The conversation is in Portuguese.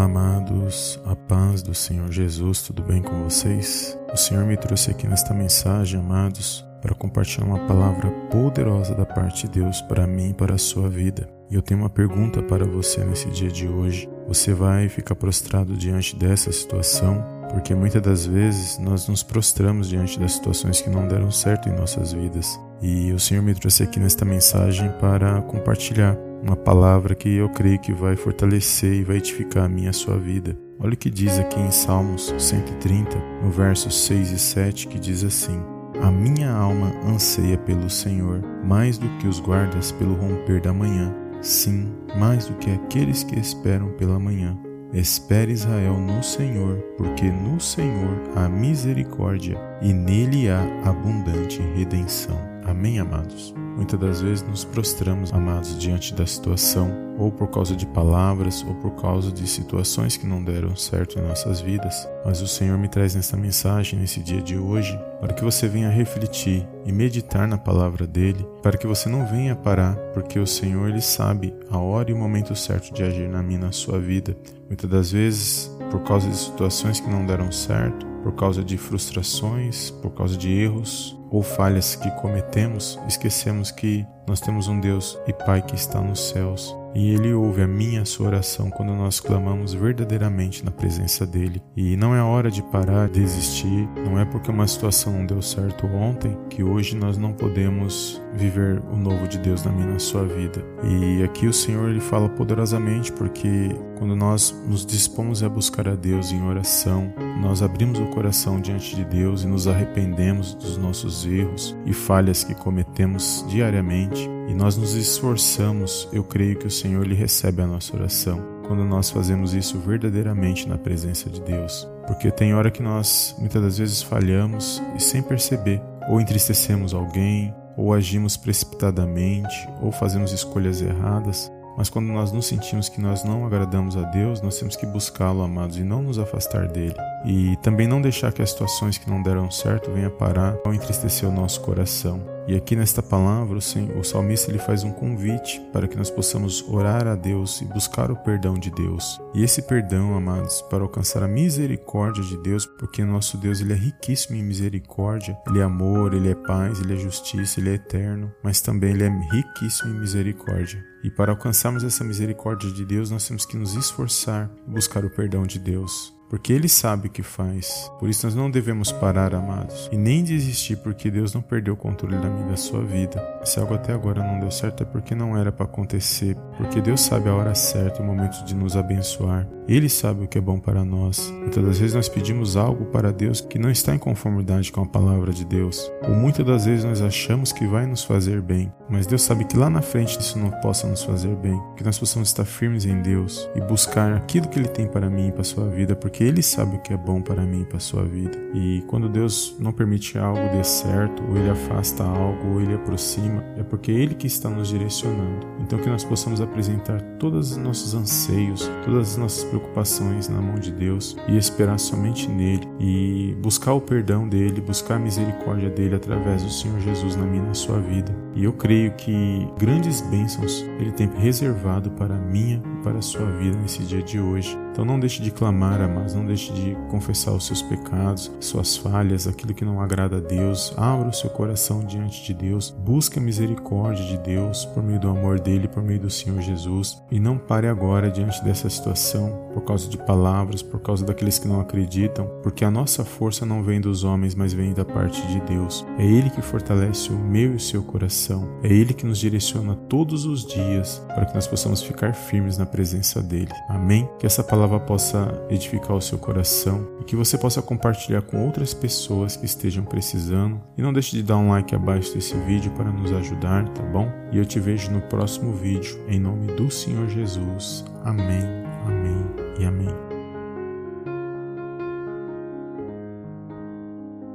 Olá, amados, a paz do Senhor Jesus, tudo bem com vocês? O Senhor me trouxe aqui nesta mensagem, amados, para compartilhar uma palavra poderosa da parte de Deus para mim e para a sua vida. E eu tenho uma pergunta para você nesse dia de hoje. Você vai ficar prostrado diante dessa situação? Porque muitas das vezes nós nos prostramos diante das situações que não deram certo em nossas vidas. E o Senhor me trouxe aqui nesta mensagem para compartilhar uma palavra que eu creio que vai fortalecer e vai edificar a minha a sua vida. Olha o que diz aqui em Salmos 130, no versos 6 e 7, que diz assim: A minha alma anseia pelo Senhor, mais do que os guardas pelo romper da manhã, sim, mais do que aqueles que esperam pela manhã. Espere Israel no Senhor, porque no Senhor há misericórdia e nele há abundante redenção. Amém, amados? Muitas das vezes nos prostramos, amados, diante da situação, ou por causa de palavras, ou por causa de situações que não deram certo em nossas vidas. Mas o Senhor me traz nessa mensagem, nesse dia de hoje, para que você venha refletir e meditar na palavra dele, para que você não venha parar, porque o Senhor ele sabe a hora e o momento certo de agir na minha na sua vida. Muitas das vezes, por causa de situações que não deram certo, por causa de frustrações, por causa de erros, ou falhas que cometemos, esquecemos que nós temos um Deus e Pai que está nos céus e Ele ouve a minha a sua oração quando nós clamamos verdadeiramente na presença dEle. E não é hora de parar, desistir, não é porque uma situação não deu certo ontem que hoje nós não podemos viver o novo de Deus na minha na sua vida. E aqui o Senhor ele fala poderosamente porque quando nós nos dispomos a buscar a Deus em oração, nós abrimos o coração diante de Deus e nos arrependemos dos nossos erros e falhas que cometemos diariamente e nós nos esforçamos, eu creio que o Senhor lhe recebe a nossa oração quando nós fazemos isso verdadeiramente na presença de Deus. Porque tem hora que nós muitas das vezes falhamos e sem perceber, ou entristecemos alguém, ou agimos precipitadamente, ou fazemos escolhas erradas, mas quando nós nos sentimos que nós não agradamos a Deus, nós temos que buscá-lo, amados, e não nos afastar dele. E também não deixar que as situações que não deram certo venham parar ou entristecer o nosso coração. E aqui nesta palavra, o salmista ele faz um convite para que nós possamos orar a Deus e buscar o perdão de Deus. E esse perdão, amados, para alcançar a misericórdia de Deus, porque nosso Deus ele é riquíssimo em misericórdia, ele é amor, ele é paz, ele é justiça, ele é eterno, mas também ele é riquíssimo em misericórdia. E para alcançarmos essa misericórdia de Deus, nós temos que nos esforçar e buscar o perdão de Deus porque Ele sabe o que faz. Por isso nós não devemos parar, amados, e nem desistir, porque Deus não perdeu o controle da minha da sua vida. Se algo até agora não deu certo é porque não era para acontecer, porque Deus sabe a hora certa e o momento de nos abençoar. Ele sabe o que é bom para nós. Muitas das vezes nós pedimos algo para Deus que não está em conformidade com a palavra de Deus, ou muitas das vezes nós achamos que vai nos fazer bem, mas Deus sabe que lá na frente isso não possa nos fazer bem, que nós possamos estar firmes em Deus e buscar aquilo que Ele tem para mim e para a sua vida, porque porque Ele sabe o que é bom para mim e para a sua vida. E quando Deus não permite algo dê certo, ou Ele afasta algo, ou Ele aproxima, é porque Ele que está nos direcionando. Então que nós possamos apresentar todos os nossos anseios, todas as nossas preocupações na mão de Deus e esperar somente nele e buscar o perdão dele, buscar a misericórdia dele através do Senhor Jesus na minha e na sua vida. E eu creio que grandes bênçãos Ele tem reservado para a minha e para a sua vida nesse dia de hoje. Então não deixe de clamar, amados, não deixe de confessar os seus pecados, suas falhas, aquilo que não agrada a Deus. Abra o seu coração diante de Deus, busque a misericórdia de Deus por meio do amor dele, por meio do Senhor Jesus. E não pare agora diante dessa situação por causa de palavras, por causa daqueles que não acreditam, porque a nossa força não vem dos homens, mas vem da parte de Deus. É Ele que fortalece o meu e o seu coração. É Ele que nos direciona todos os dias para que nós possamos ficar firmes na presença dele. Amém? Que essa palavra palavra possa edificar o seu coração e que você possa compartilhar com outras pessoas que estejam precisando. E não deixe de dar um like abaixo desse vídeo para nos ajudar, tá bom? E eu te vejo no próximo vídeo, em nome do Senhor Jesus. Amém, amém e amém.